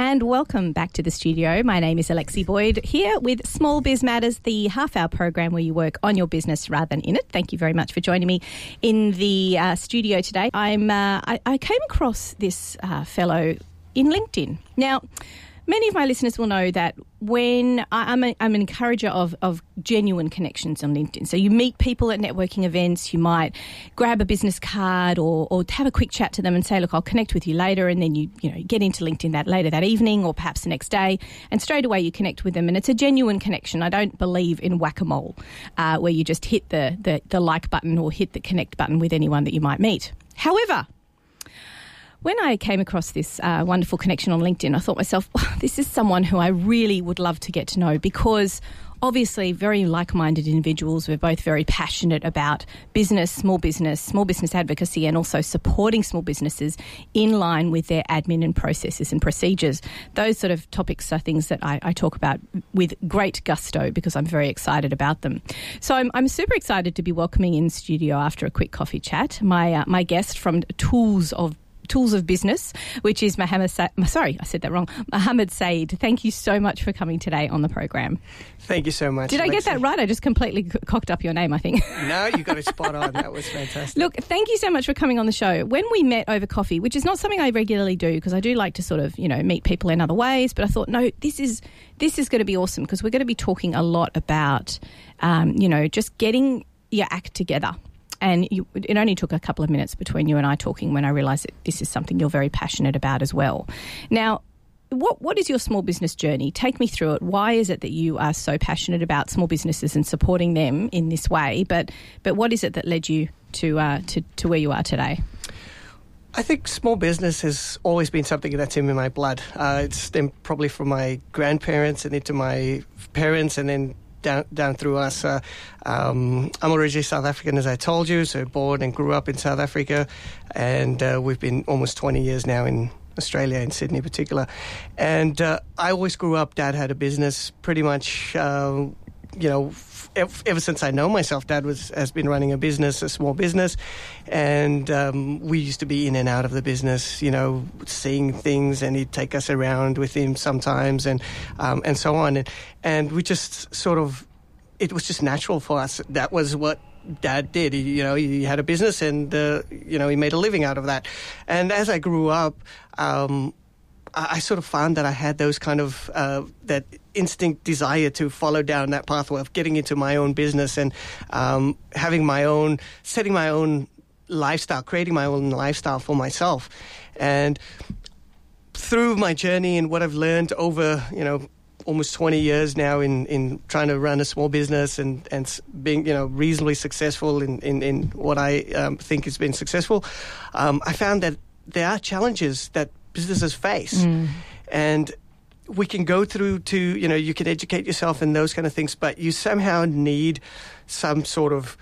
And welcome back to the studio. My name is Alexi Boyd here with Small Biz Matters, the half hour program where you work on your business rather than in it. Thank you very much for joining me in the uh, studio today. I'm, uh, I, I, came across this uh, fellow in LinkedIn. Now, many of my listeners will know that when I, am a, I'm an encourager of, of genuine connections on LinkedIn. So you meet people at networking events, you might grab a business card or, or have a quick chat to them and say, look, I'll connect with you later. And then you, you know, get into LinkedIn that later that evening or perhaps the next day. And straight away you connect with them. And it's a genuine connection. I don't believe in whack-a-mole uh, where you just hit the, the, the like button or hit the connect button with anyone that you might meet. However, when I came across this uh, wonderful connection on LinkedIn, I thought myself, this is someone who I really would love to get to know because obviously very like-minded individuals. We're both very passionate about business, small business, small business advocacy, and also supporting small businesses in line with their admin and processes and procedures. Those sort of topics are things that I, I talk about with great gusto because I'm very excited about them. So I'm, I'm super excited to be welcoming in studio after a quick coffee chat my uh, my guest from Tools of Tools of Business, which is Mohamed. Sa- sorry, I said that wrong. Mohamed Said. Thank you so much for coming today on the program. Thank you so much. Did I get that right? I just completely cocked up your name. I think. no, you got it spot on. That was fantastic. Look, thank you so much for coming on the show. When we met over coffee, which is not something I regularly do because I do like to sort of you know meet people in other ways, but I thought no, this is this is going to be awesome because we're going to be talking a lot about um, you know just getting your act together and you, it only took a couple of minutes between you and I talking when I realised that this is something you're very passionate about as well. Now, what what is your small business journey? Take me through it. Why is it that you are so passionate about small businesses and supporting them in this way? But but what is it that led you to uh, to to where you are today? I think small business has always been something that's in my blood. Uh, it's probably from my grandparents and into my parents, and then down down through us. Uh, um, I'm originally South African, as I told you, so born and grew up in South Africa, and uh, we've been almost 20 years now in Australia, in Sydney in particular. And uh, I always grew up. Dad had a business, pretty much. Uh, you know, ever since I know myself, Dad was has been running a business, a small business, and um, we used to be in and out of the business. You know, seeing things, and he'd take us around with him sometimes, and um, and so on, and and we just sort of, it was just natural for us. That was what dad did. He, you know, he had a business and, uh, you know, he made a living out of that. And as I grew up, um, I, sort of found that I had those kind of, uh, that instinct desire to follow down that pathway of getting into my own business and um, having my own, setting my own lifestyle, creating my own lifestyle for myself. And through my journey and what I've learned over, you know, almost 20 years now in, in trying to run a small business and, and being, you know, reasonably successful in, in, in what I um, think has been successful, um, I found that there are challenges that businesses face. Mm. And we can go through to, you know, you can educate yourself in those kind of things, but you somehow need some sort of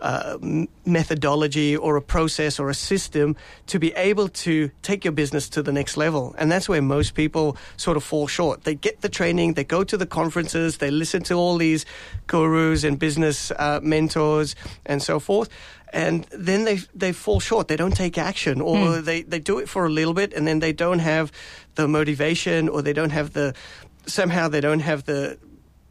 uh, methodology or a process or a system to be able to take your business to the next level. And that's where most people sort of fall short. They get the training, they go to the conferences, they listen to all these gurus and business uh, mentors and so forth. And then they they fall short. They don't take action, or mm. they, they do it for a little bit, and then they don't have the motivation, or they don't have the somehow they don't have the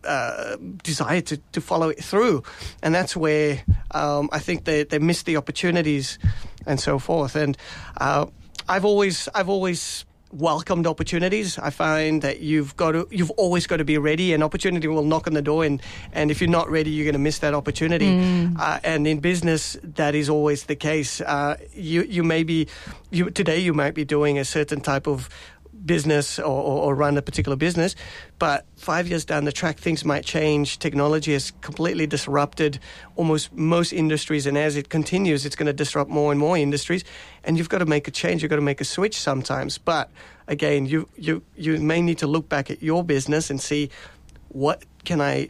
uh, desire to, to follow it through. And that's where um, I think they, they miss the opportunities and so forth. And uh, I've always I've always welcomed opportunities. I find that you've got to, you've always got to be ready. An opportunity will knock on the door, and, and if you're not ready, you're going to miss that opportunity. Mm. Uh, and in business, that is always the case. Uh, you you may be you today you might be doing a certain type of business or, or, or, run a particular business. But five years down the track, things might change. Technology has completely disrupted almost most industries, and as it continues, it's going to disrupt more and more industries. And you've got to make a change. You've got to make a switch sometimes. But again, you you you may need to look back at your business and see what can I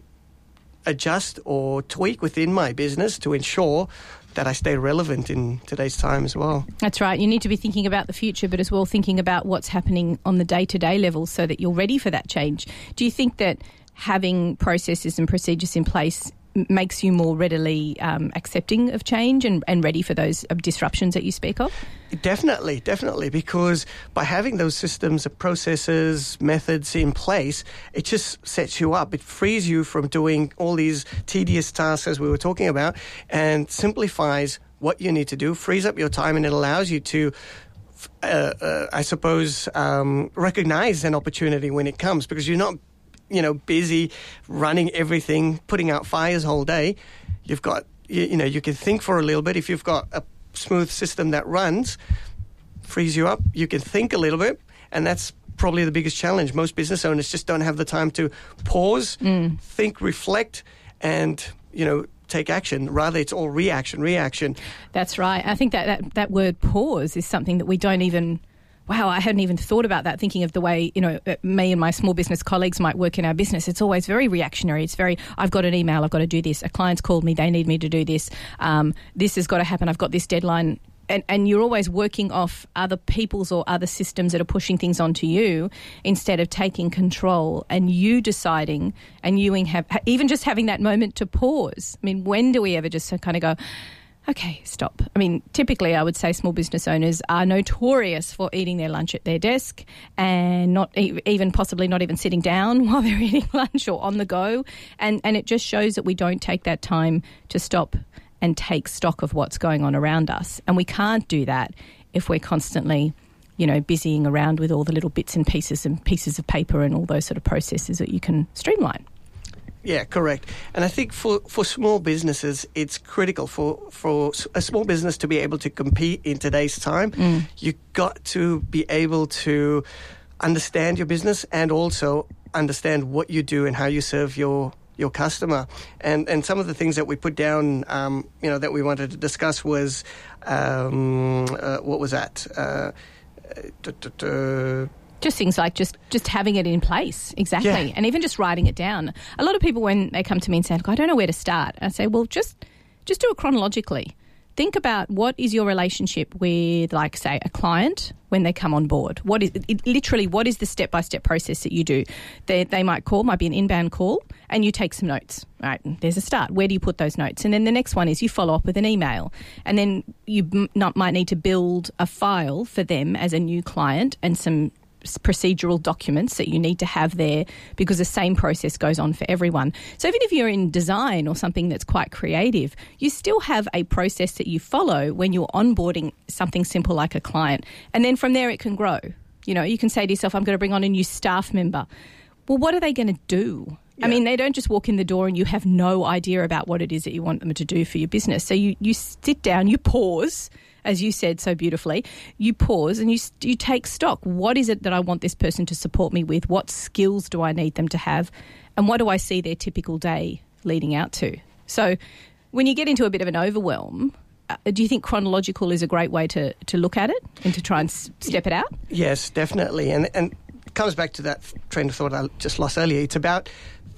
adjust or tweak within my business to ensure that I stay relevant in today's time as well. That's right. You need to be thinking about the future, but as well thinking about what's happening on the day to day level so that you're ready for that change. Do you think that having processes and procedures in place makes you more readily um, accepting of change and, and ready for those uh, disruptions that you speak of? Definitely, definitely, because by having those systems, processes, methods in place, it just sets you up. It frees you from doing all these tedious tasks as we were talking about and simplifies what you need to do, frees up your time, and it allows you to uh, uh, I suppose, um, recognize an opportunity when it comes because you're not, you know, busy running everything, putting out fires all day. You've got, you, you know, you can think for a little bit. If you've got a smooth system that runs, frees you up, you can think a little bit, and that's probably the biggest challenge. Most business owners just don't have the time to pause, mm. think, reflect, and you know take action. Rather, it's all reaction, reaction. That's right. I think that, that, that word pause is something that we don't even wow, I hadn't even thought about that, thinking of the way, you know, uh, me and my small business colleagues might work in our business. It's always very reactionary. It's very, I've got an email, I've got to do this. A client's called me, they need me to do this. Um, this has got to happen. I've got this deadline and, and you're always working off other people's or other systems that are pushing things onto you instead of taking control and you deciding and you have even just having that moment to pause. I mean, when do we ever just kind of go, okay, stop? I mean, typically I would say small business owners are notorious for eating their lunch at their desk and not even possibly not even sitting down while they're eating lunch or on the go. And, and it just shows that we don't take that time to stop and take stock of what's going on around us. And we can't do that if we're constantly, you know, busying around with all the little bits and pieces and pieces of paper and all those sort of processes that you can streamline. Yeah, correct. And I think for, for small businesses, it's critical for, for a small business to be able to compete in today's time. Mm. You've got to be able to understand your business and also understand what you do and how you serve your your customer. And and some of the things that we put down, um, you know, that we wanted to discuss was um, uh, what was that? Uh, just things like just just having it in place exactly yeah. and even just writing it down a lot of people when they come to me and say i don't know where to start i say well just just do it chronologically think about what is your relationship with, like, say, a client when they come on board. What is it, literally what is the step by step process that you do? They, they might call, might be an inbound call, and you take some notes. Right, there's a start. Where do you put those notes? And then the next one is you follow up with an email, and then you m- not, might need to build a file for them as a new client and some procedural documents that you need to have there because the same process goes on for everyone. So even if you're in design or something that's quite creative, you still have a process that you follow when you're onboarding something simple like a client. And then from there it can grow. You know, you can say to yourself, I'm going to bring on a new staff member. Well, what are they going to do? Yeah. I mean, they don't just walk in the door and you have no idea about what it is that you want them to do for your business. So you, you sit down, you pause, as you said so beautifully, you pause and you, you take stock. What is it that I want this person to support me with? What skills do I need them to have? And what do I see their typical day leading out to? So when you get into a bit of an overwhelm, uh, do you think chronological is a great way to, to look at it and to try and step it out? Yes, definitely. And, and it comes back to that train of thought I just lost earlier. It's about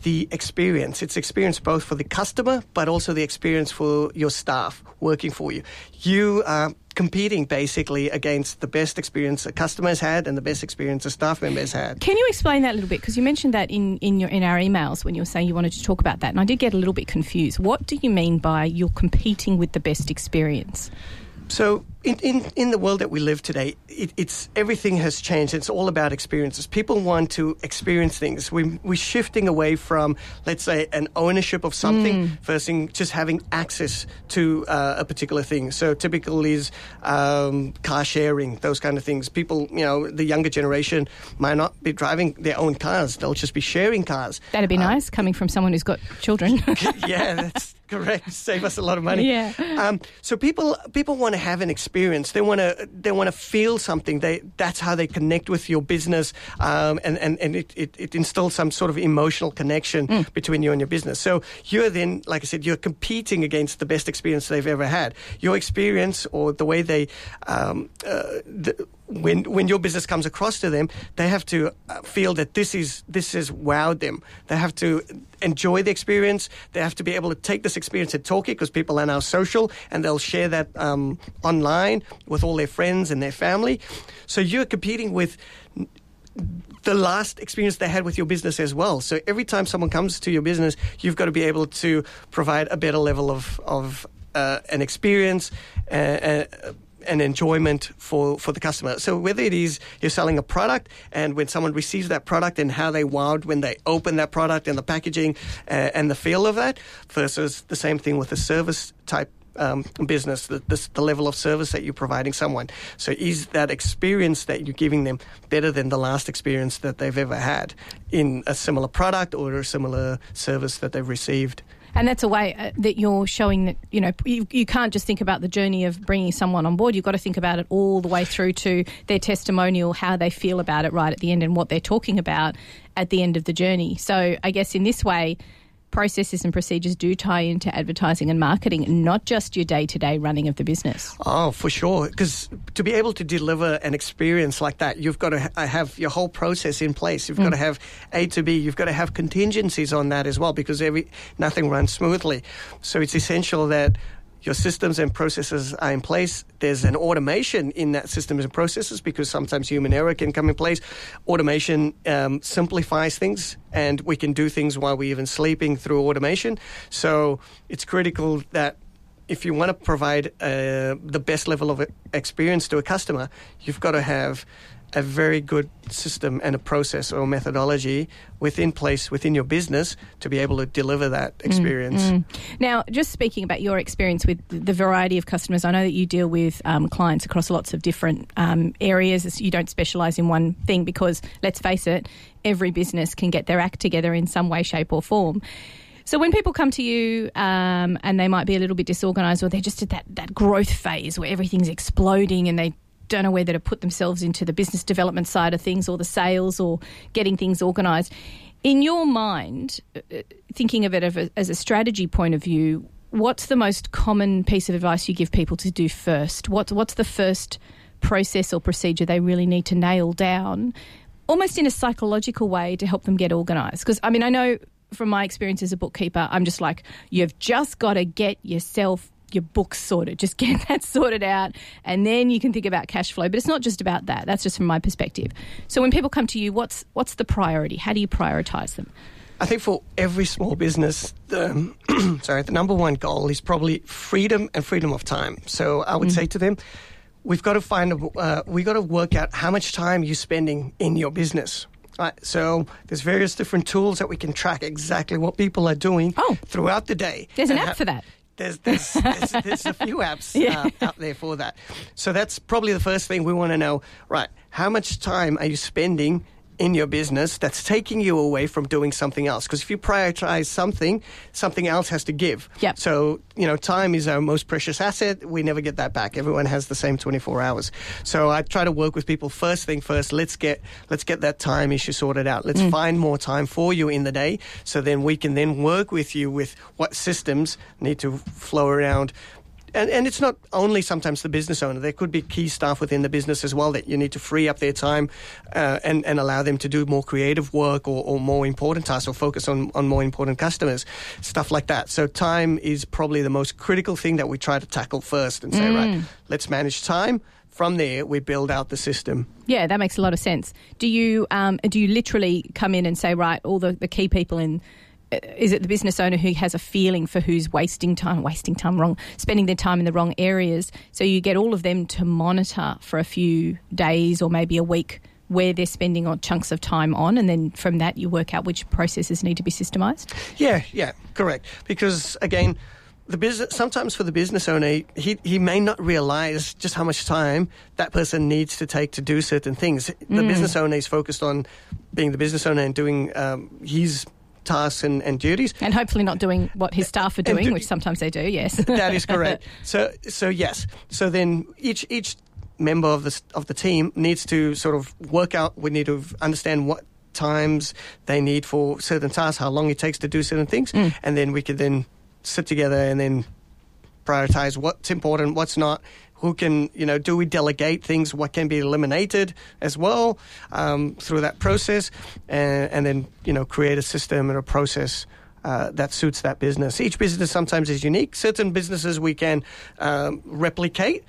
the experience. It's experience both for the customer, but also the experience for your staff working for you. You are competing basically against the best experience a customer has had and the best experience a staff member has had. Can you explain that a little bit? Because you mentioned that in, in, your, in our emails when you were saying you wanted to talk about that, and I did get a little bit confused. What do you mean by you're competing with the best experience? So in, in, in the world that we live today, it, it's everything has changed. It's all about experiences. People want to experience things. We, we're shifting away from, let's say, an ownership of something mm. versus just having access to uh, a particular thing. So typical is um, car sharing, those kind of things. People, you know, the younger generation might not be driving their own cars. They'll just be sharing cars. That'd be uh, nice coming from someone who's got children. yeah, that's correct. Save us a lot of money. Yeah. Um, so people people want to have an experience experience. They want to they want to feel something. They that's how they connect with your business, um, and and and it, it, it, instills some sort of emotional connection mm. between you and your business. So you're then, like I said, you're competing against the best experience they've ever had. Your experience or the way they um, uh, the, when when your business comes across to them, they have to uh, feel that this is this has wowed them. They have to enjoy the experience. They have to be able to take this experience and talk it because people are now social and they'll share that um, online with all their friends and their family. So you're competing with the last experience they had with your business as well. So every time someone comes to your business, you've got to be able to provide a better level of of uh, an experience. Uh, uh, and enjoyment for, for the customer. So whether it is you're selling a product and when someone receives that product and how they wowed when they open that product and the packaging uh, and the feel of that versus the same thing with the service type um, business, the, the, level of service that you're providing someone. So is that experience that you're giving them better than the last experience that they've ever had in a similar product or a similar service that they've received? And that's a way uh, that you're showing that, you know, you, you can't just think about the journey of bringing someone on board. You've got to think about it all the way through to their testimonial, how they feel about it right at the end, and what they're talking about at the end of the journey. So I guess in this way, processes and procedures do tie into advertising and marketing, not just your day to day running of the business. Oh, for sure. Because to be able to deliver an experience like that, you've got to ha- have your whole process in place. You've mm. got to have A to B. You've got to have contingencies on that as well because every nothing runs smoothly. So it's essential that your systems and processes are in place. There's an automation in that systems and processes because sometimes human error can come in place. Automation um, simplifies things, and we can do things while we're even sleeping through automation. So it's critical that if you want to provide uh, the best level of experience to a customer, you've got to have a very good system and a process or methodology within place within your business to be able to deliver that mm, experience. Mm, mm. Now, just speaking about your experience with the variety of customers, I know that you deal with um, clients across lots of different um, areas. You don't specialise in one thing because, let's face it, every business can get their act together in some way, shape, or form. So when people come to you um, and they might be a little bit disorganized or they're just at that, that growth phase where everything's exploding and they don't know whether to put themselves into the business development side of things or the sales or getting things organised. In your mind, uh, uh, thinking of it as a strategy point of view, what's the most common piece of advice you give people to do first? What, what's the first process or procedure they really need to nail down, almost in a psychological way to help them get organised? Because, I mean, I know from my experience as a bookkeeper, I'm just like, you've just got to get yourself your books sorted. Just get that sorted out, and then you can think about cash flow. But it's not just about that. That's just from my perspective. So when people come to you, what's what's the priority? How do you prioritize them? I think for every small business, the, sorry, the number one goal is probably freedom and freedom of time. So I would mm. say to them, we've got to find, a, uh, we've got to work out how much time you're spending in your business. Right, so there's various different tools that we can track exactly what people are doing oh, throughout the day. There's an app ha- for that there's there's, there's, there's a few apps yeah. uh, out there for that. So that's probably the first thing we want to know. Right, how much time are you spending in your business that's taking you away from doing something else. Because if you prioritize something, something else has to give. Yep. So, you know, time is our most precious asset. We never get that back. Everyone has the same 24 hours. So I try to work with people first thing first. Let's get, let's get that time issue sorted out. Let's mm. find more time for you in the day. So then we can then work with you with what systems need to flow around and, and it's not only sometimes the business owner. There could be key staff within the business as well that you need to free up their time uh, and, and allow them to do more creative work or, or more important tasks or focus on, on more important customers, stuff like that. So time is probably the most critical thing that we try to tackle first and say, mm. right, let's manage time from there we build out the system. Yeah, that makes a lot of sense. Do you um, do you literally come in and say, right, all the, the key people in is it the business owner who has a feeling for who's wasting time, wasting time wrong, spending their time in the wrong areas? So you get all of them to monitor for a few days or maybe a week where they're spending on chunks of time on, and then from that you work out which processes need to be systemized. Yeah, yeah, correct. Because again, the business sometimes for the business owner, he he may not realize just how much time that person needs to take to do certain things. The mm. business owner is focused on being the business owner and doing um, his tasks and, and duties. And hopefully not doing what his staff are doing, do, which sometimes they do, yes. that is correct. So, so yes. So then each, each member of the, of the team needs to sort of work out, we need to understand what times they need for certain tasks, how long it takes to do certain things, mm. and then we could then sit together and then prioritize what's important, what's not, who can, you know, do we delegate things, what can be eliminated as well um, through that process, and, and, then, you know, create a system and a process. Uh, that suits that business. Each business sometimes is unique. Certain businesses we can um, replicate,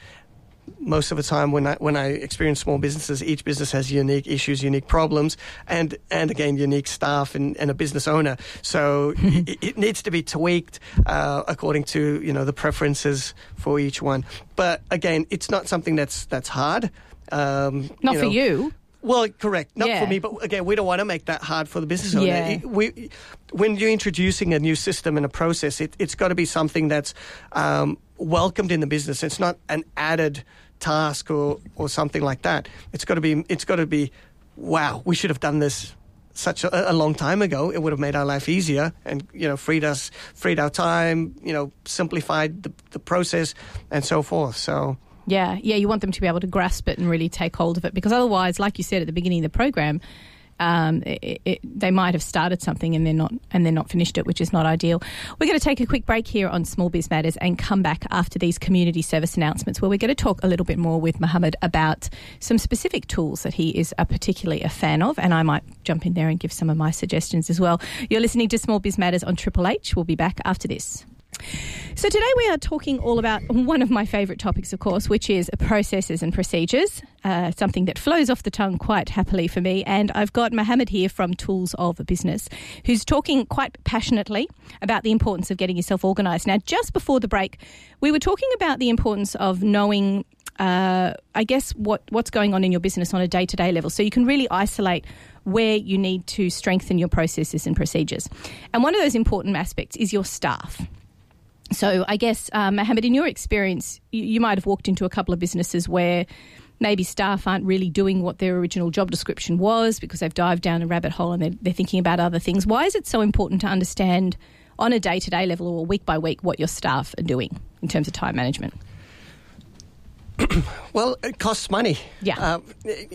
most of the time when I when I experience small businesses, each business has unique issues, unique problems, and and again unique staff and, and a business owner. So it, it, needs to be tweaked uh, according to you know the preferences for each one. But again, it's not something that's that's hard. Um, not you for you. Well, correct. Not Yeah. for me, but again, we don't want to make that hard for the business owner. Yeah. It- we, when you're introducing a new system and a process, it, it's got to be something that's um, welcomed in the business. It's not an added task or, or something like that. It's got to be. It's got to be. Wow, we should have done this such a, a long time ago. It would have made our life easier and you know freed us, freed our time. You know, simplified the, the process and so forth. So. Yeah, yeah, you want them to be able to grasp it and really take hold of it because otherwise, like you said at the beginning of the program, um, it, it, they might have started something and they're not and they're not finished it, which is not ideal. We're going to take a quick break here on Small Biz Matters and come back after these community service announcements, where we're going to talk a little bit more with Mohamed about some specific tools that he is a particularly a fan of, and I might jump in there and give some of my suggestions as well. You're listening to Small Biz Matters on Triple H. We'll be back after this. So, today we are talking all about one of my favourite topics, of course, which is processes and procedures, uh, something that flows off the tongue quite happily for me. And I've got Mohamed here from Tools of Business, who's talking quite passionately about the importance of getting yourself organised. Now, just before the break, we were talking about the importance of knowing. Uh, I guess what what's going on in your business on a day to day level, so you can really isolate where you need to strengthen your processes and procedures. And one of those important aspects is your staff. So I guess, um, Mohamed, in your experience, you, you might have walked into a couple of businesses where maybe staff aren't really doing what their original job description was because they've dived down a rabbit hole and they're, they're thinking about other things. Why is it so important to understand on a day to day level or week by week what your staff are doing in terms of time management? Well, it costs money. Yeah. Uh,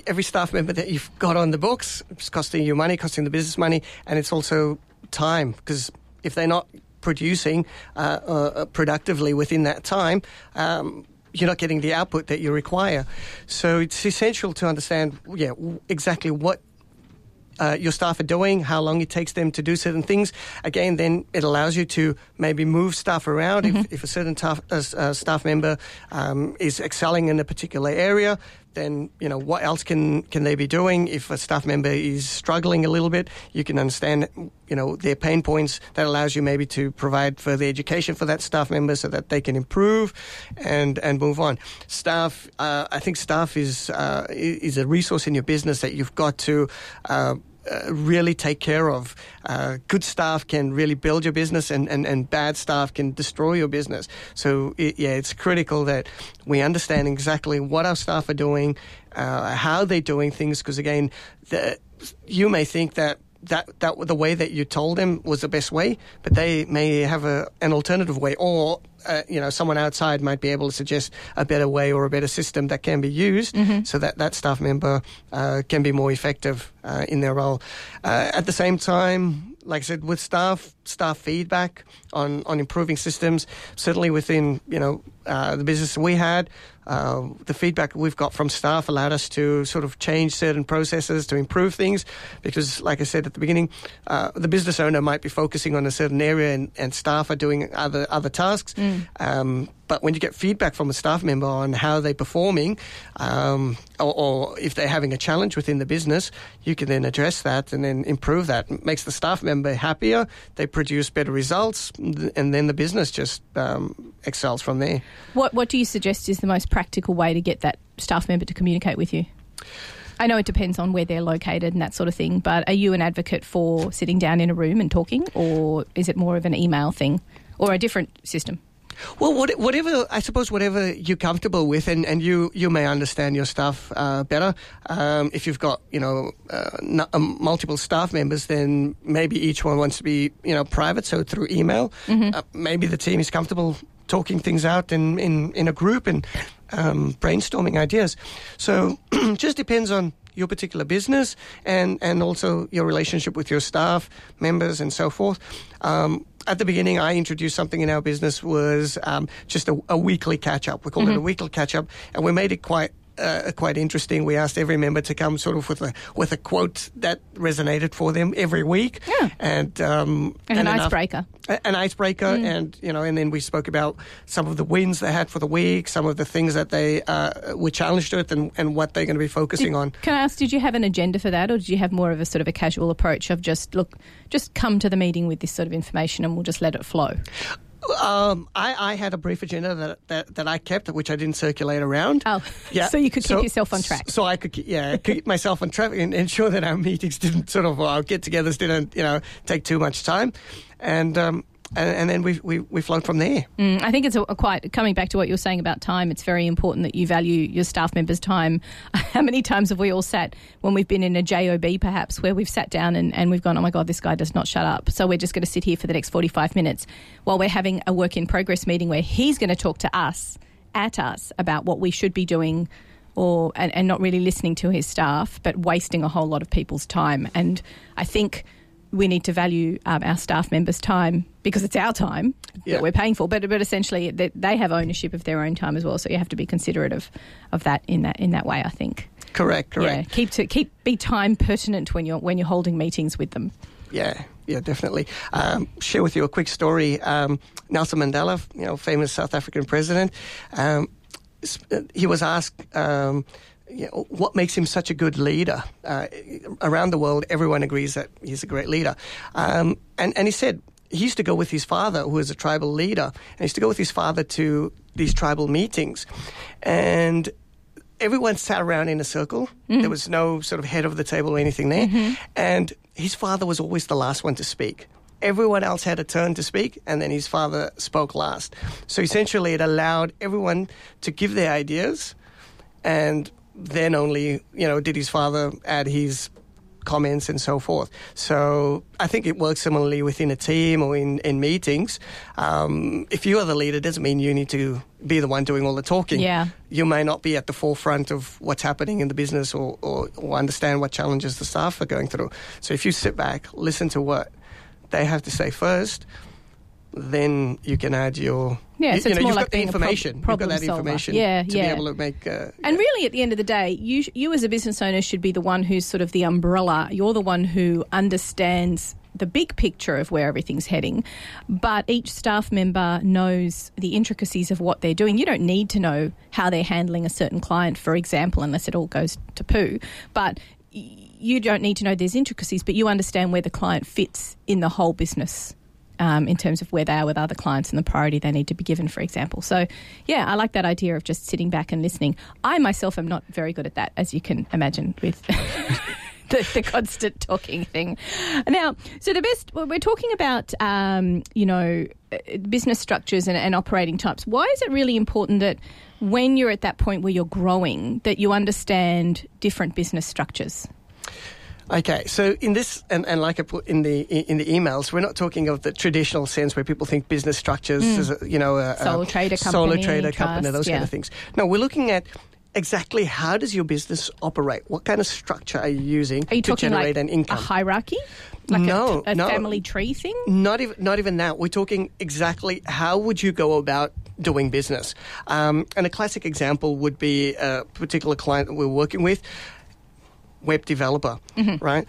every staff member that you've got on the books is costing you money, costing the business money, and it's also time because if they're not producing uh, uh, productively within that time, um, you're not getting the output that you require. So it's essential to understand, yeah, exactly what uh, your staff are doing, how long it takes them to do certain things. Again, then it allows you to maybe move staff around. If, if a certain taf- uh, uh, staff member um, is excelling in a particular area, then you know what else can can they be doing? If a staff member is struggling a little bit, you can understand you know their pain points. That allows you maybe to provide further education for that staff member so that they can improve and and move on. Staff, uh, I think staff is uh, is a resource in your business that you've got to. Uh, uh, really take care of. Uh, good staff can really build your business, and, and, and bad staff can destroy your business. So, it, yeah, it's critical that we understand exactly what our staff are doing, uh, how they're doing things, because again, the, you may think that. That, that the way that you told them was the best way, but they may have a, an alternative way, or uh, you know someone outside might be able to suggest a better way or a better system that can be used, so that that staff member uh, can be more effective uh, in their role. Uh, at the same time, like I said, with staff staff feedback on on improving systems, certainly within you know uh, the business we had. Uh, the feedback we've got from staff allowed us to sort of change certain processes to improve things because, like I said at the beginning, uh, the business owner might be focusing on a certain area and, and staff are doing other other tasks. Um, but when you get feedback from a staff member on how they're performing, um, or, or if they're having a challenge within the business, you can then address that and then improve that. It makes the staff member happier. They produce better results, and then the business just um, excels from there. What What do you suggest is the most practical way to get that staff member to communicate with you? I know it depends on where they're located and that sort of thing, but are you an advocate for sitting down in a room and talking, or is it more of an email thing, or a different system? Well, what, whatever I suppose, whatever you're comfortable with, and, and you, you may understand your staff uh, better. Um, if you've got you know uh, n- um, multiple staff members, then maybe each one wants to be you know private, so through email. Uh, maybe the team is comfortable talking things out in in, in a group and um, brainstorming ideas. So just depends on your particular business and, and also your relationship with your staff members and so forth. Um, at the beginning, I introduced something in our business was um, just a, a weekly catch up. We called it a weekly catch up, and we made it quite uh, quite interesting. We asked every member to come sort of with a with a quote that resonated for them every week, Yeah. and um, And an enough- icebreaker. an icebreaker, and you know, and then we spoke about some of the wins they had for the week, some of the things that they uh, were challenged with, and, and what they're going to be focusing on. Can I ask, did you have an agenda for that, or did you have more of a sort of a casual approach of just look, just come to the meeting with this sort of information, and we'll just let it flow? Um, I, I had a brief agenda that, that that I kept, which I didn't circulate around. Oh, yeah. so you could keep yourself on track. So I could, keep- yeah, keep myself on track and ensure that our meetings didn't sort of our get-togethers didn't, you know, take too much time, and um, and, and then we we we flowed from there. Mm, I think it's a, a quite coming back to what you're saying about time. It's very important that you value your staff members' time. How many times have we all sat when we've been in a job, perhaps, where we've sat down and, and we've gone, "Oh my god, this guy does not shut up." So we're just going to sit here for the next 45 minutes while we're having a work in progress meeting where he's going to talk to us at us about what we should be doing. Or and, and not really listening to his staff, but wasting a whole lot of people's time. And I think we need to value um, our staff members' time because it's our time Yeah. that we're paying for. But but essentially, that they have ownership of their own time as well. So you have to be considerate of, of that in that in that way. I think. Correct, Yeah, correct. keep to keep be time pertinent when you're when you're holding meetings with them. Yeah, yeah, definitely. Um, share with you a quick story. Um, Nelson Mandela, you know, famous South African president, um, uh, he was asked. You know, what makes him such a good leader? Uh, around the world, everyone agrees that he's a great leader. Um, and, and he said he used to go with his father, who was a tribal leader, and he used to go with his father to these tribal meetings. And everyone sat around in a circle. There was no sort of head of the table or anything there. And his father was always the last one to speak. Everyone else had a turn to speak, and then his father spoke last. So essentially, it allowed everyone to give their ideas, and then only, you know, did his father add his comments and so forth. So I think it works similarly within a team or in, in meetings. Um, if you are the leader, doesn't mean you need to be the one doing all the talking. Yeah. You may not be at the forefront of what's happening in the business or, or, or understand what challenges the staff are going through. So if you sit back, listen to what they have to say first, then you can add your Yeah, you, so you it's know, more you've like got the prob- information. problem you've got that solver. information Yeah, to yeah. be able to make uh, And really, at the end of the day, you you as a business owner should be the one who's sort of the umbrella. You're the one who understands the big picture of where everything's heading, but each staff member knows the intricacies of what they're doing. You don't need to know how they're handling a certain client, for example, unless it all goes to poo. But you don't need to know these intricacies, but you understand where the client fits in the whole business um, in terms of where they are with other clients and the priority they need to be given, for example. So, yeah, I like that idea of just sitting back and listening. I myself am not very good at that, as you can imagine, with. The, the constant talking thing. Now, so the best, well, we're talking about, um, you know, uh, business structures and, and operating types. Why is it really important that when you're at that point where you're growing, that you understand different business structures? Okay, so in this, and, and like I put in the in the emails, we're not talking of the traditional sense where people think business structures, is a, you know, a, Sole a trader solo company, trader company, trust, those kind of things. No, we're looking at exactly how does your business operate? What kind of structure are you using Are you to generate like an income? a hierarchy, like No, a, a no. family tree thing? Not even not even that. We're talking exactly how would you go about doing business. Um, and a classic example would be a particular client that we're working with, web developer, right?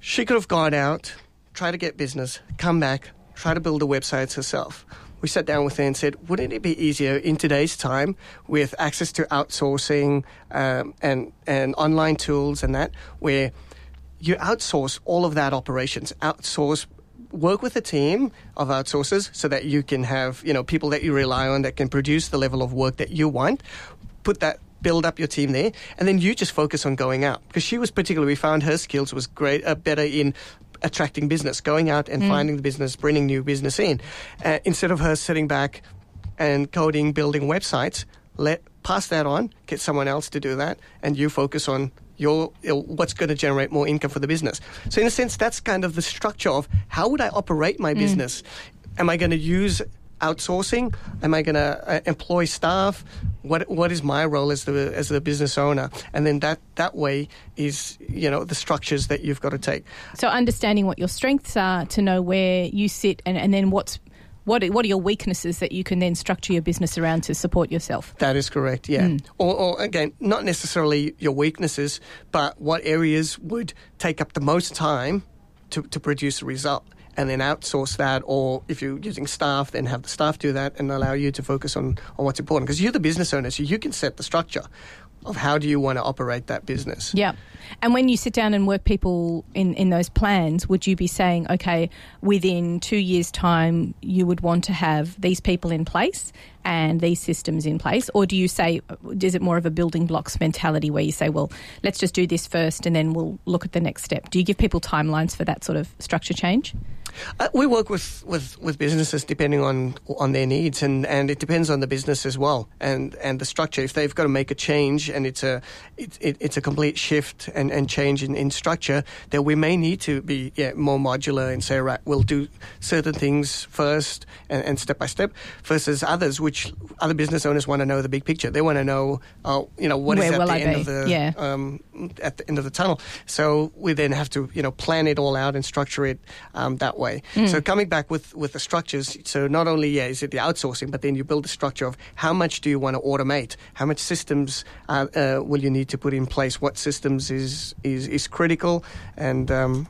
She could have gone out, try to get business, come back, try to build the websites herself. We sat down with her and said, wouldn't it be easier in today's time with access to outsourcing um, and, and online tools and that, where you outsource all of that operations, outsource work with a team of outsourcers so that you can have you know people that you rely on that can produce the level of work that you want put that build up your team there and then you just focus on going out. Because she was particularly we found her skills was great uh, better in attracting business going out and finding the business bringing new business in. Uh, instead of her sitting back and coding building websites let pass that on get someone else to do that and you focus on your what's going to generate more income for the business. So in a sense that's kind of the structure of how would i operate my business? Am i going to use outsourcing am i going to uh, employ staff what what is my role as the as the business owner and then that that way is you know the structures that you've got to take So understanding what your strengths are to know where you sit and, and then what's what are, what are your weaknesses that you can then structure your business around to support yourself? That is correct, yeah. Mm. Or, or again, not necessarily your weaknesses, but what areas would take up the most time to, to produce a result and then outsource that or if you're using staff then have the staff do that and allow you to focus on, on what's important because you're the business owner so you can set the structure of how do you want to operate that business Yeah. And when you sit down and work people in, in those plans, would you be saying, okay, within two years' time, you would want to have these people in place and these systems in place? Or do you say, is it more of a building blocks mentality where you say, well, let's just do this first and then we'll look at the next step? Do you give people timelines for that sort of structure change? Uh, we work with, with, with businesses depending on on their needs, and, and it depends on the business as well, and and the structure. If they've got to make a change and it's a it, it, it's a complete shift and, and change in, in structure, then we may need to be yeah, more modular and say, right, we'll do certain things first and, and step by step, versus others, which other business owners want to know the big picture. They want to know, uh, you know, what is Where at the I end be? of the Yeah. um, at the end of the tunnel. So we then have to, you know, plan it all out and structure it um, that way. So coming back with, with the structures, so not only yeah is it the outsourcing, but then you build a structure of how much do you want to automate, how much systems uh, uh, will you need to put in place, what systems is is, is critical, and um,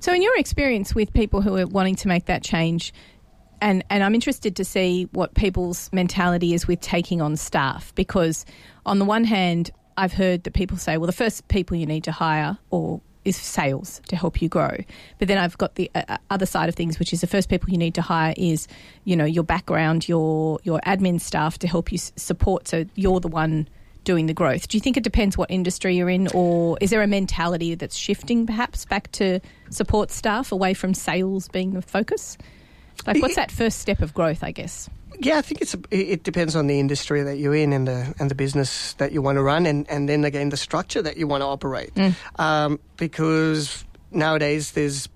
So, in your experience with people who are wanting to make that change, and, and I'm interested to see what people's mentality is with taking on staff because, on the one hand, I've heard that people say, well, the first people you need to hire or is sales to help you grow. But then I've got the uh, uh, other side of things, which is the first people you need to hire is, you know, your background, your your admin staff to help you s- support. So you're the one doing the growth. Do you think it depends what industry you're in, or is there a mentality that's shifting perhaps back to support staff away from sales being the focus? Like, what's that first step of growth? I guess. Yeah, I think it's a, it depends on the industry that you're in and the and the business that you want to run, and, and then again the structure that you want to operate. Um, because nowadays there's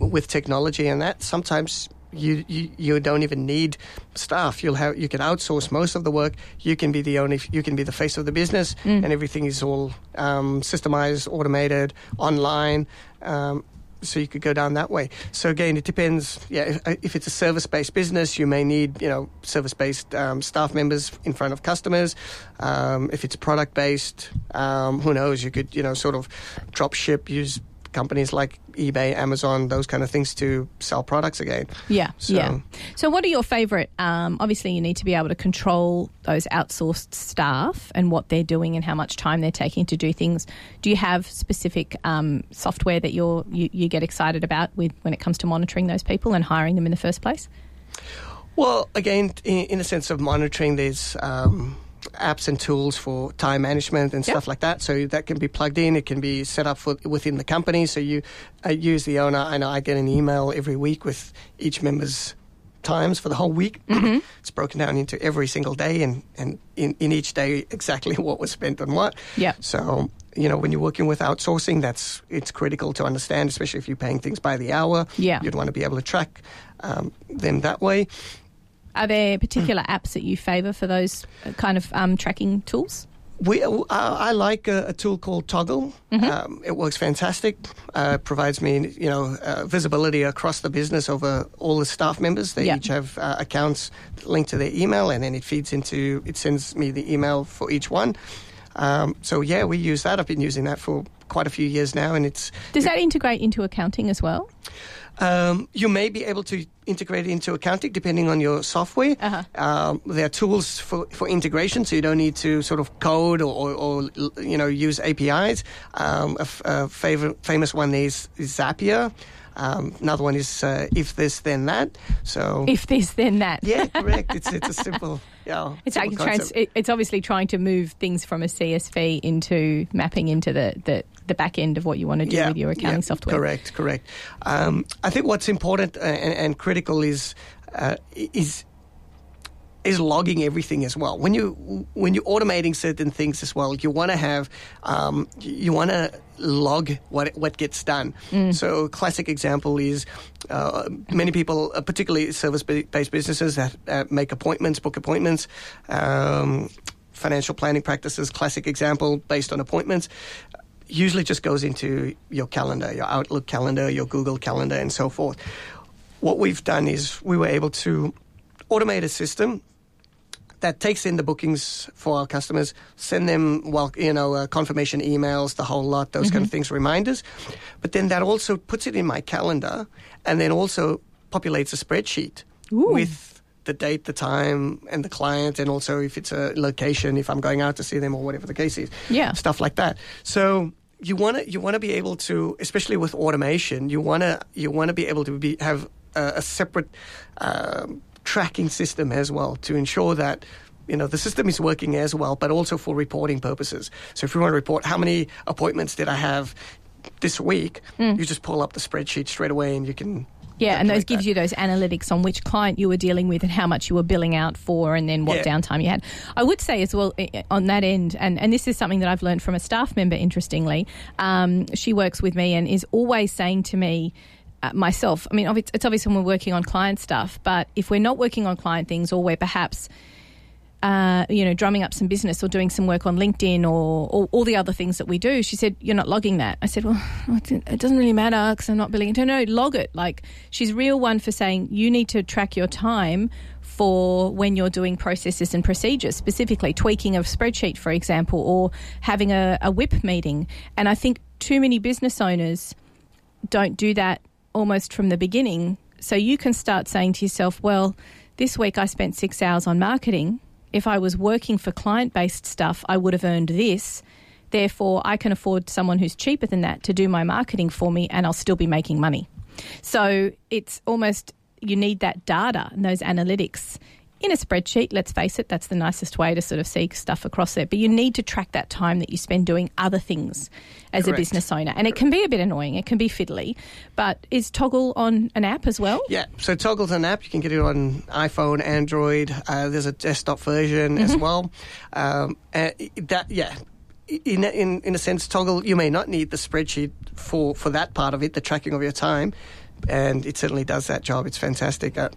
with technology and that sometimes. You, you you don't even need staff. You'll have you can outsource most of the work. You can be the only you can be the face of the business, and everything is all um, systemized, automated, online. Um, so you could go down that way. So again, it depends. Yeah, if, if it's a service-based business, you may need you know service-based um, staff members in front of customers. Um, if it's product-based, um, who knows? You could you know sort of drop ship, use companies like eBay, Amazon, those kind of things to sell products again. Yeah, So- yeah. So, what are your favourite? Um, obviously, you need to be able to control those outsourced staff and what they're doing and how much time they're taking to do things. Do you have specific um, software that you're you, you get excited about with when it comes to monitoring those people and hiring them in the first place? Well, again, in, in a sense of monitoring, there's um, apps and tools for time management and Yep. stuff like that. So that can be plugged in. It can be set up for, within the company. So you uh, use the owner. I know I get an email every week with each member's times for the whole week. it's broken down into every single day, and and in, in each day exactly what was spent on what. Yep. So you know when you're working with outsourcing, that's it's critical to understand, especially if you're paying things by the hour. Yeah. You'd want to be able to track um, them that way. Are there particular apps that you favour for those uh, kind of um, tracking tools? We, uh, I like a, a tool called Toggl. Um, it works fantastic. Uh, provides me, you know, uh, visibility across the business over all the staff members. They each have uh, accounts linked to their email, and then it feeds into. It sends me the email for each one. Um, so yeah, we use that. I've been using that for quite a few years now, and it's Does that integrate into accounting as well? Um, you may be able to integrate it into accounting depending on your software. Uh-huh. Um, there are tools for, for integration, so you don't need to sort of code or, or, or you know use APIs. Um, a, f- a favorite, famous one is, is Zapier. Um, another one is uh, if this then that. So If this, then that. yeah, correct. It's it's a simple yeah. It's simple like trans- it's obviously trying to move things from a CSV into mapping into the, the, the back end of what you want to do with your accounting yeah, software. Correct, correct. Um, I think what's important uh, and, and critical is uh, is is logging everything as well. When you when you're automating certain things as well, you want to have um, you want to log what what gets done. So, classic example is uh, many people, uh, particularly service based businesses that uh, make appointments, book appointments. Um, financial planning practices, classic example based on appointments usually just goes into your calendar, your Outlook calendar, your Google calendar, and so forth. what we've done is we were able to automate a system that takes in the bookings for our customers, send them well, you know, uh, confirmation emails, the whole lot, those mm-hmm. kind of things, reminders. But then that also puts it in my calendar, and then also populates a spreadsheet Ooh. with the date, the time, and the client, and also if it's a location, if I'm going out to see them or whatever the case is. Yeah, stuff like that. So you want to you want to be able to, especially with automation, you want to you want to be able to be have a, a separate. Um, tracking system as well to ensure that you know the system is working as well, but also for reporting purposes. So if you want to report how many appointments did I have this week, mm. you just pull up the spreadsheet straight away and you can. Yeah, and those gives that. you those analytics on which client you were dealing with and how much you were billing out for, and then what yeah. downtime you had. I would say as well on that end, and, and this is something that I've learned from a staff member. Interestingly, um, she works with me and is always saying to me myself. I mean, it's obvious when we're working on client stuff, but if we're not working on client things or we're perhaps uh, you know, drumming up some business or doing some work on LinkedIn or, or, all the other things that we do. She said, You're not logging that. I said, Well, it doesn't really matter because I'm not billing it. No, no, log it. Like, she's real one for saying you need to track your time for when you're doing processes and procedures, specifically tweaking a spreadsheet, for example, or having a, a WIP meeting. And I think too many business owners don't do that almost from the beginning. So you can start saying to yourself, well, this week I spent six hours on marketing. If I was working for client based stuff, I would have earned this. Therefore, I can afford someone who's cheaper than that to do my marketing for me and I'll still be making money. So it's almost you need that data and those analytics in a spreadsheet, let's face it, that's the nicest way to sort of see stuff across there. But you need to track that time that you spend doing other things as Correct. a business owner. And it can be a bit annoying, it can be fiddly. But is Toggl on an app as well? Yeah, so Toggl's an app. You can get it on iPhone, Android. Uh, there's a desktop version mm-hmm. as well. Um, that, yeah. In, in in a sense, Toggl, you may not need the spreadsheet for, for that part of it, the tracking of your time, and it certainly does that job. It's fantastic. Uh,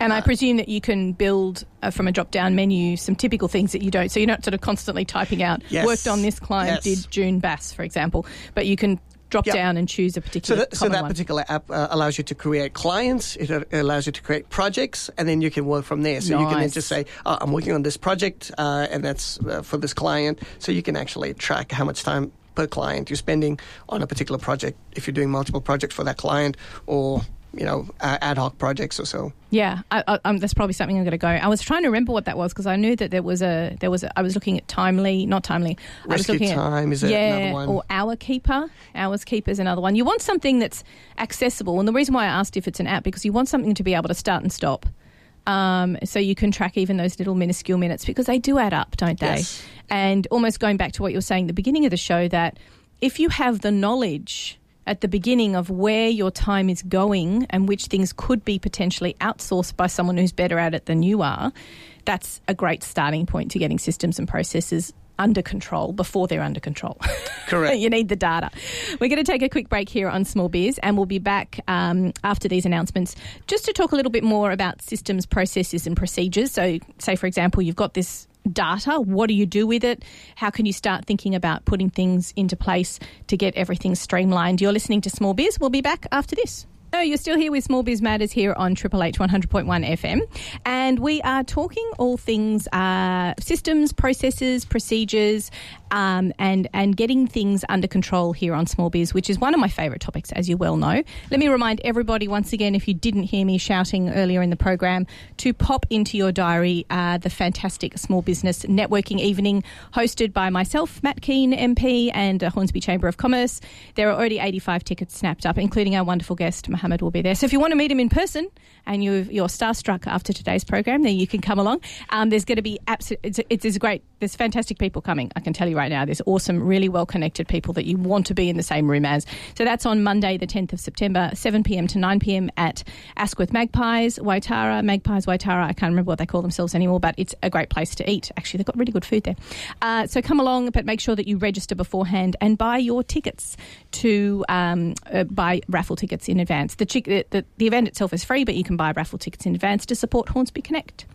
and I presume that you can build uh, from a drop down menu some typical things that you don't. So you're not sort of constantly typing out, yes. worked on this client, yes. did June Bass, for example. But you can drop yep. down and choose a particular. So that, so that particular app uh, allows you to create clients. It uh, allows you to create projects, and then you can work from there. So nice. you can then just say, oh, "I'm working on this project, uh, and that's uh, for this client." So you can actually track how much time per client you're spending on a particular project if you're doing multiple projects for that client or you know, ad hoc projects or so. Yeah, I, I, um, that's probably something I'm going to go. I was trying to remember what that was because I knew that there was a there was. A, I was looking at Timely, not Timely. Rescue I was looking Time at, is yeah, another one, or Hour Keeper. Hours Keeper is another one. You want something that's accessible, and the reason why I asked if it's an app because you want something to be able to start and stop. Um, so you can track even those little minuscule minutes because they do add up, don't they? Yes. And almost going back to what you were saying at the beginning of the show, that if you have the knowledge at the beginning of where your time is going and which things could be potentially outsourced by someone who's better at it than you are, that's a great starting point to getting systems and processes under control before they're under control. Correct. you need the data. We're going to take a quick break here on Small Biz and we'll be back um, after these announcements just to talk a little bit more about systems, processes, and procedures. So, say, for example, you've got this data. What do you do with it? How can you start thinking about putting things into place to get everything streamlined? You're listening to Small Biz. We'll be back after this. No, you're still here with Small Biz Matters here on Triple H 100.1 FM. And we are talking all things uh, systems, processes, procedures, um, and, and getting things under control here on Small Biz, which is one of my favourite topics, as you well know. Let me remind everybody once again, if you didn't hear me shouting earlier in the program, to pop into your diary uh, the fantastic Small Business Networking Evening hosted by myself, Matt Kean, MP, and uh, Hornsby Chamber of Commerce. There are already 85 tickets snapped up, including our wonderful guest, Mohamed will be there. So if you want to meet him in person and you are starstruck after today's program, then you can come along. Um, there's going to be absolutely, it's, it's, it's great. There's fantastic people coming. I can tell you right now. There's awesome, really well connected people that you want to be in the same room as. So that's on Monday, the 10th of September, 7 p.m. to 9 p.m. at Asquith Magpies, Waitara, Magpies, Waitara. I can't remember what they call themselves anymore, but it's a great place to eat. Actually, they've got really good food there. Uh, so come along, but make sure that you register beforehand and buy your tickets to um, uh, buy raffle tickets in advance. The, the, the, the event itself is free, but you can buy raffle tickets in advance to support Hornsby Connect.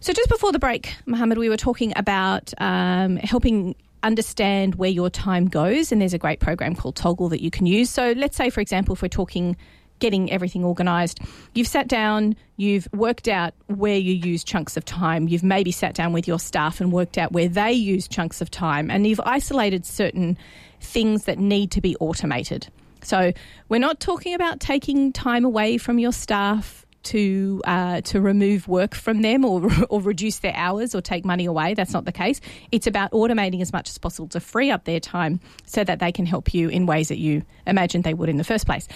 So, just before the break, Mohamed, we were talking about um, helping understand where your time goes, and there's a great program called Toggl that you can use. So, let's say, for example, if we're talking getting everything organised. You've sat down, you've worked out where you use chunks of time. You've maybe sat down with your staff and worked out where they use chunks of time, and you've isolated certain things that need to be automated. So we're not talking about taking time away from your staff to uh, to remove work from them or or reduce their hours or take money away. That's not the case. It's about automating as much as possible to free up their time so that they can help you in ways that you imagined they would in the first place.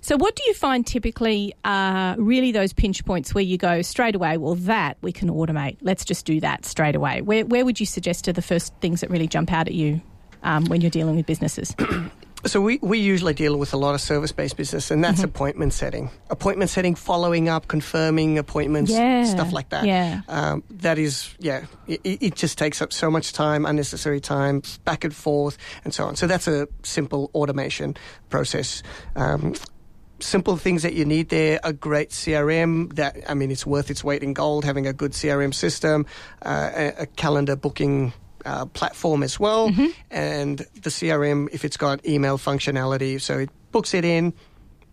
So, what do you find typically are really those pinch points where you go straight away? Well, that we can automate. Let's just do that straight away. Where where would you suggest are the first things that really jump out at you um, when you're dealing with businesses? So we, we usually deal with a lot of service-based business, and that's mm-hmm. appointment setting. Appointment setting, following up, confirming appointments, yeah. stuff like that. Yeah. Um, that is, yeah, it, it, just takes up so much time, unnecessary time, back and forth, and so on. So that's a simple automation process. Um, simple things that you need there a great crm that i mean it's worth its weight in gold having a good crm system uh, a, a calendar booking uh, platform as well, mm-hmm. and the CRM if it's got email functionality, so it books it in,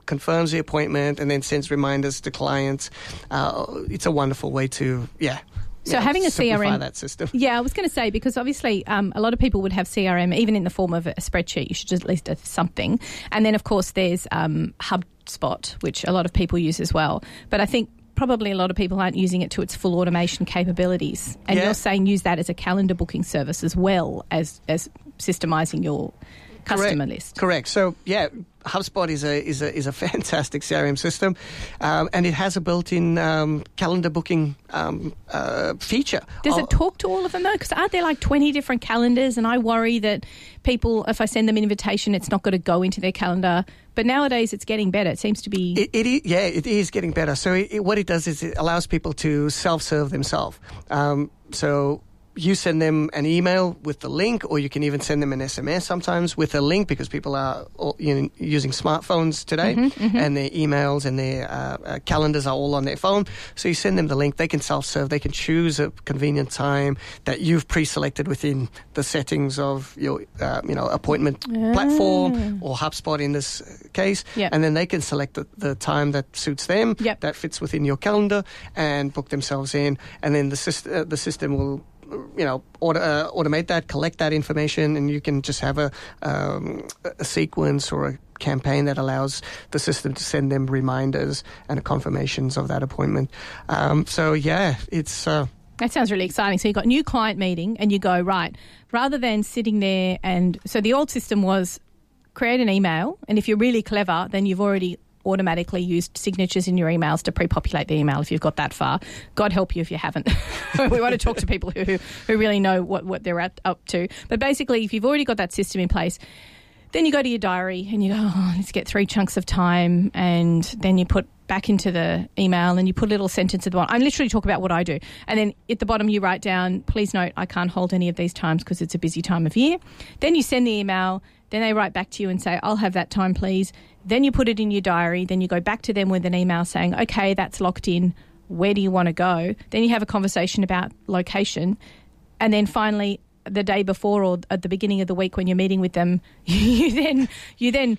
confirms the appointment, and then sends reminders to clients. Uh, it's a wonderful way to yeah. So know, having a CRM that system. Yeah, I was going to say because obviously um, a lot of people would have CRM even in the form of a spreadsheet. You should just at least have something, and then of course there's um, HubSpot, which a lot of people use as well. But I think probably a lot of people aren't using it to its full automation capabilities. And yeah. you're saying use that as a calendar booking service as well as, as systemizing your customer Correct. list. Correct. So, yeah, HubSpot is a is a is a fantastic CRM system, um, and it has a built-in um, calendar booking um, uh, feature. Does it talk to all of them though? Because aren't there like twenty different calendars? And I worry that people, if I send them an invitation, it's not going to go into their calendar. But nowadays, it's getting better. It seems to be. It, it is, yeah, it is getting better. So it, what it does is it allows people to self-serve themselves. Um, so you send them an email with the link, or you can even send them an SMS sometimes with a link because people are all, you know, using smartphones today, mm-hmm, mm-hmm. and their emails and their uh, uh, calendars are all on their phone. So you send them the link. They can self-serve. They can choose a convenient time that you've pre-selected within the settings of your uh, you know appointment ah. platform or HubSpot in this case, yep. and then they can select the, the time that suits them, yep. that fits within your calendar, and book themselves in. And then the system uh, the system will you know, auto, uh, automate that, collect that information, and you can just have a, um, a sequence or a campaign that allows the system to send them reminders and confirmations of that appointment. Um, so yeah, it's. Uh, that sounds really exciting. So you've got new client meeting, and you go right rather than sitting there and so the old system was create an email, and if you're really clever, then you've already automatically used signatures in your emails to pre-populate the email if you've got that far. God help you if you haven't. we want to talk to people who, who really know what, what they're at, up to. But basically, if you've already got that system in place, then you go to your diary and you go, oh, let's get three chunks of time, and then you put back into the email and you put a little sentence at the bottom. I literally talk about what I do. And then at the bottom, you write down, please note, I can't hold any of these times because it's a busy time of year. Then you send the email. Then they write back to you and say, I'll have that time, please. Then you put it in your diary. Then you go back to them with an email saying, okay, that's locked in. Where do you want to go? Then you have a conversation about location. And then finally, the day before or at the beginning of the week when you're meeting with them, you then you then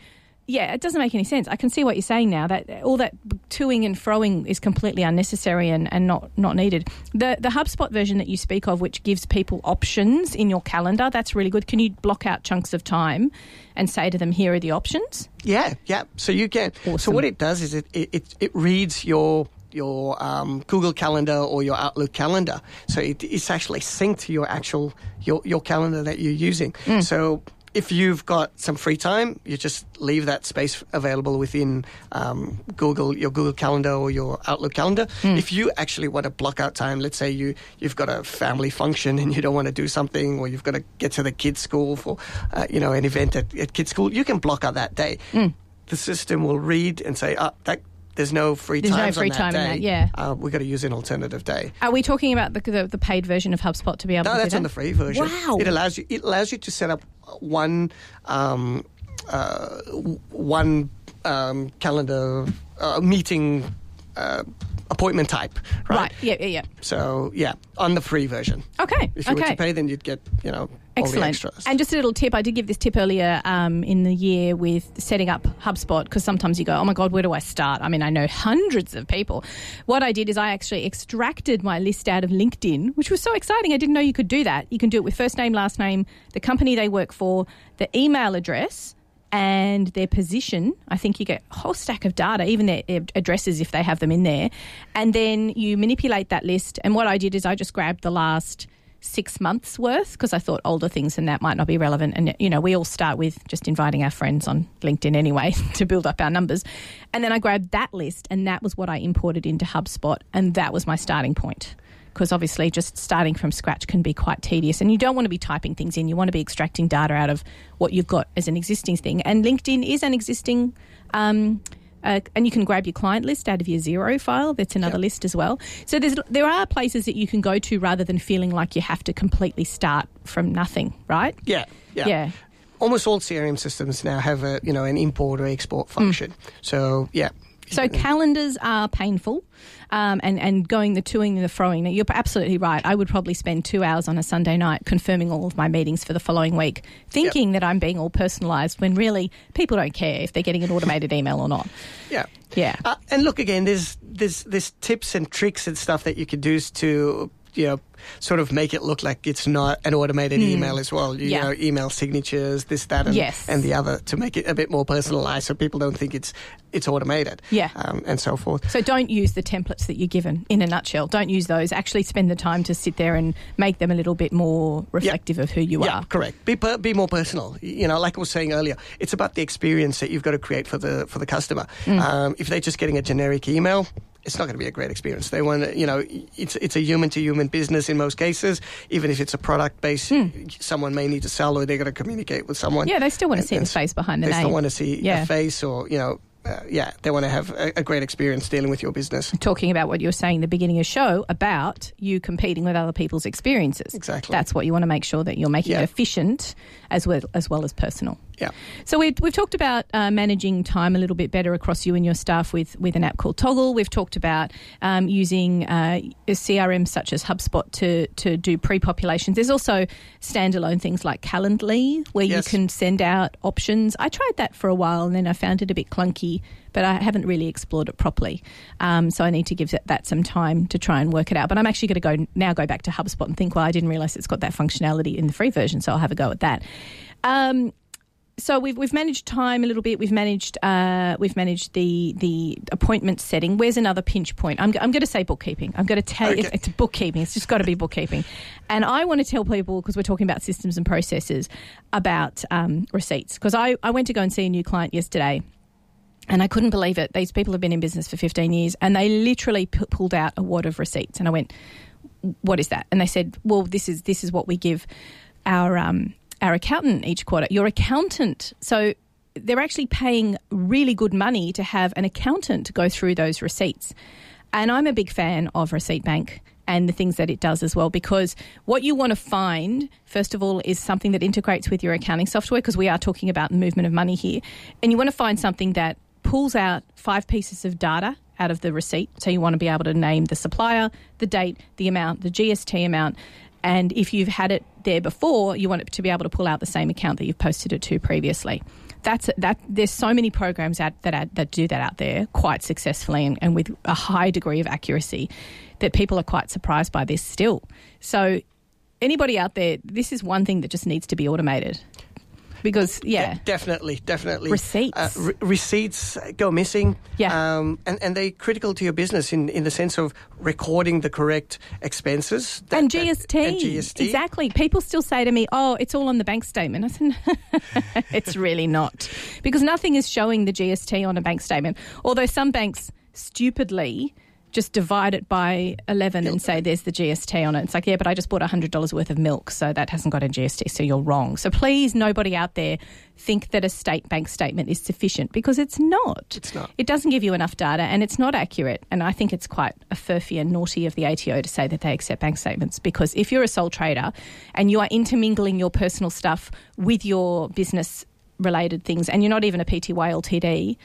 yeah, it doesn't make any sense. I can see what you're saying now. That all that toing and froing is completely unnecessary and, and not not needed. The the HubSpot version that you speak of, which gives people options in your calendar, that's really good. Can you block out chunks of time and say to them, "Here are the options"? Yeah, yeah. So you can. Awesome. So what it does is it it, it reads your your um, Google Calendar or your Outlook calendar. So it, it's actually synced to your actual your your calendar that you're using. Mm. So if you've got some free time, you just leave that space available within um, Google, your Google Calendar or your Outlook calendar. Mm. If you actually want to block out time, let's say you you've got a family function and you don't want to do something, or you've got to get to the kids' school for uh, you know an event at, at kids' school, you can block out that day. Mm. The system will read and say, "Ah, that there's no free there's no free time day. in that. Yeah, uh, we've got to use an alternative day. Are we talking about the, the, the paid version of HubSpot to be able? To do that? No, to that's on the free version. Wow, it allows you. It allows you to set up one um, uh, one um, calendar uh, meeting uh, appointment type, right? Right. Yeah, yeah, yeah. So yeah, on the free version. Okay. If you okay. were to pay, then you'd get you know Excellent. And just a little tip I did give this tip earlier um, in the year with setting up HubSpot because sometimes you go, oh my God, where do I start? I mean, I know hundreds of people. What I did is I actually extracted my list out of LinkedIn, which was so exciting. I didn't know you could do that. You can do it with first name, last name, the company they work for, the email address. And their position, I think you get a whole stack of data, even their addresses if they have them in there. And then you manipulate that list. And what I did is I just grabbed the last six months worth because I thought older things than that might not be relevant. And, you know, we all start with just inviting our friends on LinkedIn anyway to build up our numbers. And then I grabbed that list and that was what I imported into HubSpot. And that was my starting point. Because obviously, just starting from scratch can be quite tedious, and you don't want to be typing things in. You want to be extracting data out of what you've got as an existing thing. And LinkedIn is an existing um, uh, and you can grab your client list out of your Xero file. That's another Yep. list as well. So there's there are places that you can go to rather than feeling like you have to completely start from nothing, right? yeah, yeah. Yeah. Almost all CRM systems now have a you know an import or export Mm. function. So yeah. So calendars are painful, um, and and going the toing and the froing. You're absolutely right. I would probably spend two hours on a Sunday night confirming all of my meetings for the following week, thinking that I'm being all personalised when really people don't care if they're getting an automated email or not. Yeah. Yeah. Uh, and look again, there's there's there's tips and tricks and stuff that you can do to you know sort of make it look like it's not an automated email as well. You. Yeah. know, email signatures, this, that, and, Yes. and the other to make it a bit more personalized, so people don't think it's it's automated. Yeah. um, and so forth. So don't use the templates that you're given in a nutshell. Don't use those. Actually spend the time to sit there and make them a little bit more reflective of who you yeah, are. correct. Be per, be more personal. You know, like I was saying earlier, it's about the experience that you've got to create for the for the customer. Mm. Um, if they're just getting a generic email. It's not going to be a great experience. They want, to, you know, it's it's a human to human business in most cases. Even if it's a product based, someone may need to sell or they're going to communicate with someone. Yeah, they still want to And- see the face behind the they name. still want to see Yeah. a face or you know, uh, yeah, they want to have a, a great experience dealing with your business. talking about what you were saying at the beginning of the show about you competing with other people's experiences. Exactly. That's what you want to make sure that you're making Yeah. it efficient as well as well as personal. Yeah. So we've, we've talked about uh, managing time a little bit better across you and your staff with, with an app called Toggl. We've talked about um, using uh, a CRM such as HubSpot to, to do pre-populations. There's also standalone things like Calendly where Yes. you can send out options. I tried that for a while and then I found it a bit clunky, but I haven't really explored it properly. Um, so I need to give that, that some time to try and work it out. But I'm actually going to go now go back to HubSpot and think, well, I didn't realize it's got that functionality in the free version, so I'll have a go at that. Um, so we've we've managed time a little bit. We've managed uh, we've managed the the appointment setting. Where's another pinch point? I'm, I'm going to say bookkeeping. I'm going to tell you it's bookkeeping. It's just got to be bookkeeping. And I want to tell people because we're talking about systems and processes about um, receipts. Because I I went to go and see a new client yesterday. And I couldn't believe it. These people have been in business for 15 years and they literally p- pulled out a wad of receipts. And I went, what is that? And they said, well, this is this is what we give our um, our accountant each quarter. Your accountant. So they're actually paying really good money to have an accountant go through those receipts. And I'm a big fan of Receipt Bank and the things that it does as well because what you want to find first of all is something that integrates with your accounting software because we are talking about the movement of money here and you want to find something that pulls out five pieces of data out of the receipt so you want to be able to name the supplier the date the amount the GST amount and if you've had it there before you want it to be able to pull out the same account that you've posted it to previously. That's that there's so many programs out that are, that do that out there quite successfully and, and with a high degree of accuracy that people are quite surprised by this still. So anybody out there this is one thing that just needs to be automated because yeah De- definitely, definitely. Receipts. Uh, re- receipts go missing. Yeah. Um, and, and they're critical to your business in, in the sense of recording the correct expenses. that- and that- and GST. Exactly. People still say to me, oh, it's all on the bank statement. I said, it's really not. Because nothing is showing the GST on a bank statement. Although some banks stupidly just divide it by 11 and say there's the GST on it. It's like, yeah, but I just bought $100 worth of milk, so that hasn't got a GST, so you're wrong. So please, nobody out there think that a state bank statement is sufficient because it's not. It's not. It doesn't give you enough data and it's not accurate. And I think it's quite a furphy and naughty of the ATO to say that they accept bank statements because if you're a sole trader and you are intermingling your personal stuff with your business related things and you're not even a PTY LTD,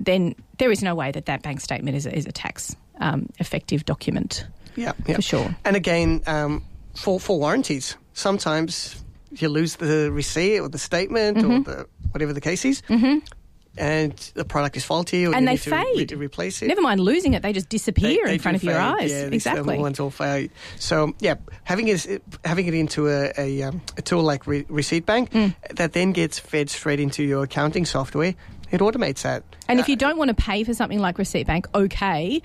then there is no way that that bank statement is a, is a tax um, effective document. Yeah, yeah. For sure. And again, um, for, for warranties, sometimes you lose the receipt or the statement Mm-hmm. or the whatever the case is, and the product is faulty, or And you they need to, fade. to replace it. Never mind losing it; they just disappear They- they in front of your eyes. Yeah, exactly. ones all fade. So yeah, having it having it into a a, um, a tool like Re- Receipt Bank Mm. that then gets fed straight into your accounting software, it automates that. And if Uh, you don't want to pay for something like Receipt Bank, okay,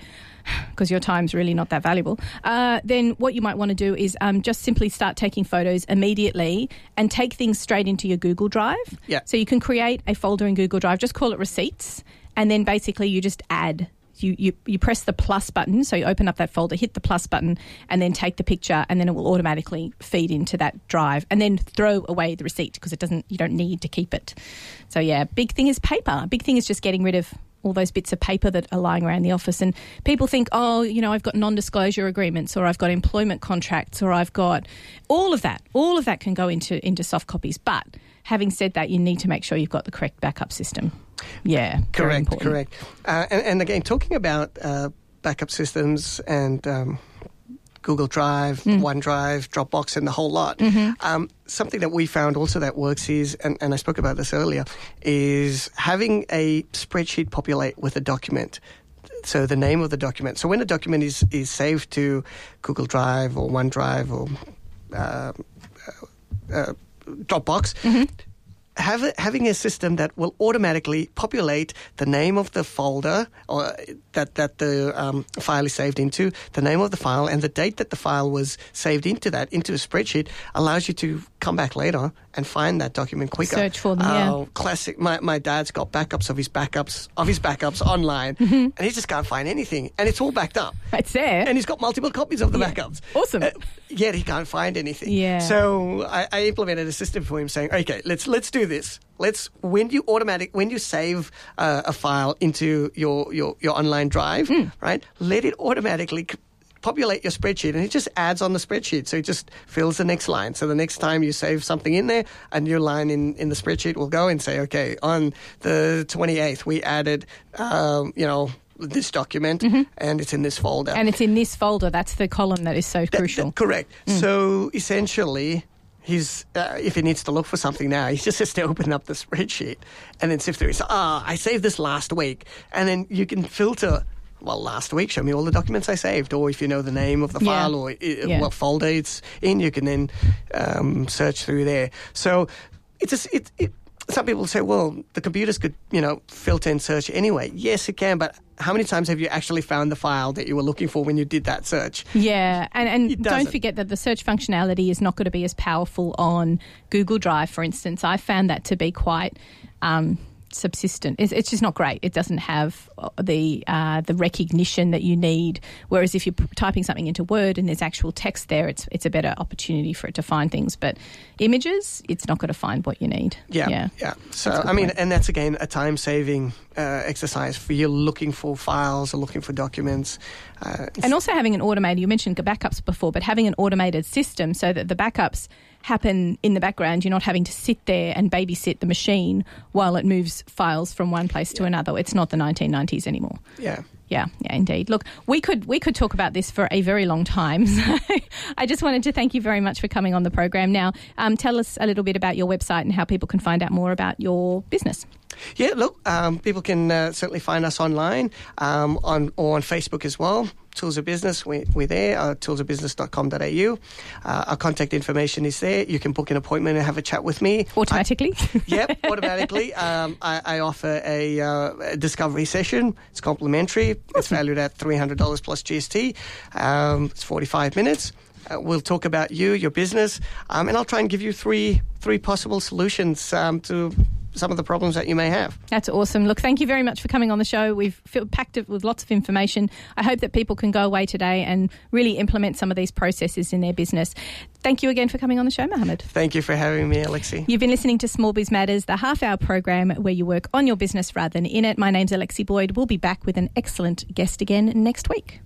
because your time's really not that valuable, uh, then what you might want to do is um, just simply start taking photos immediately and take things straight into your Google Drive. Yeah. So you can create a folder in Google Drive, just call it Receipts, and then basically you just add. You, you, you press the plus button, so you open up that folder, hit the plus button, and then take the picture, and then it will automatically feed into that drive, and then throw away the receipt because it doesn't. You don't need to keep it. So yeah, big thing is paper. Big thing is just getting rid of all those bits of paper that are lying around the office. And people think, oh, you know, I've got non disclosure agreements or I've got employment contracts or I've got all of that. All of that can go into, into soft copies. But having said that, you need to make sure you've got the correct backup system. Yeah. Correct, correct. Uh, and, and again, talking about uh, backup systems and um, Google Drive, Hmm. OneDrive, Dropbox, and the whole lot. Mm-hmm. Um, something that we found also that works is, and, and I spoke about this earlier, is having a spreadsheet populate with a document. So the name of the document. So when a document is, is saved to Google Drive or OneDrive or uh, uh, Dropbox, Mm-hmm. Have having a system that will automatically populate the name of the folder or that that the um, file is saved into, the name of the file, and the date that the file was saved into that into a spreadsheet allows you to come back later and find that document quicker. Search for them, yeah. Oh, classic. My my dad's got backups of his backups of his backups online, Mm-hmm. and he just can't find anything, and it's all backed up. It's there. And he's got multiple copies of the Yeah. backups. Awesome. Uh, yet he can't find anything. Yeah. So I, I implemented a system for him saying, okay, let's let's do this. Let's when you automatic when you save uh, a file into your your, your online drive, Hmm. right? Let it automatically. Populate your spreadsheet and it just adds on the spreadsheet. So it just fills the next line. So the next time you save something in there, a new line in, in the spreadsheet will go and say, okay, on the 28th, we added, um, you know, this document and it's in this folder. Mm-hmm. and it's in this folder. That's the column that is so That- crucial. that- correct. So essentially, he's uh, if he needs to look for something now, he just has to open up the spreadsheet and then sift through. So, ah, I saved this last week, and then you can filter. Well, last week, show me all the documents I saved, or if you know the name of the Yeah. file or uh, Yeah. what folder it's in, you can then um, search through there. So it's just, it, it. Some people say, well, the computers could, you know, filter and search anyway. Yes, it can, but how many times have you actually found the file that you were looking for when you did that search? Yeah, and, and don't forget that the search functionality is not going to be as powerful on Google Drive, for instance. I found that to be quite um, subsistent. It's, it's just not great. It doesn't have uh, the uh, the recognition that you need. Whereas if you're typing something into Word and there's actual text there, it's it's a better opportunity for it to find things. But images, it's not going to find what you need. Yeah, yeah. yeah. So That's a good I mean, point. and that's again a time-saving uh, exercise for you looking for files or looking for documents. Uh, And also having an automated, you mentioned backups before, but having an automated system so that the backups happen in the background. You're not having to sit there and babysit the machine while it moves files from one place to another. It's not the 1990s anymore. yeah. Yeah, yeah, indeed. Look, we could we could talk about this for a very long time. So I just wanted to thank you very much for coming on the program. Now, um, tell us a little bit about your website and how people can find out more about your business. Yeah, look, um, people can uh, certainly find us online um, on or on Facebook as well. Tools of Business, we, we're there, uh, toolsofbusiness.com.au. Uh, our contact information is there. You can book an appointment and have a chat with me. Automatically. yep, automatically. Um, I, I offer a, uh, a discovery session. It's complimentary. It's valued at $300 plus GST. Um, it's 45 minutes. Uh, we'll talk about you, your business, um, and I'll try and give you three three possible solutions um, to some of the problems that you may have. That's awesome. Look, thank you very much for coming on the show. We've packed it with lots of information. I hope that people can go away today and really implement some of these processes in their business. Thank you again for coming on the show, Mohamed. Thank you for having me, Alexi. You've been listening to Small Biz Matters, the half hour program where you work on your business rather than in it. My name's Alexi Boyd. We'll be back with an excellent guest again next week.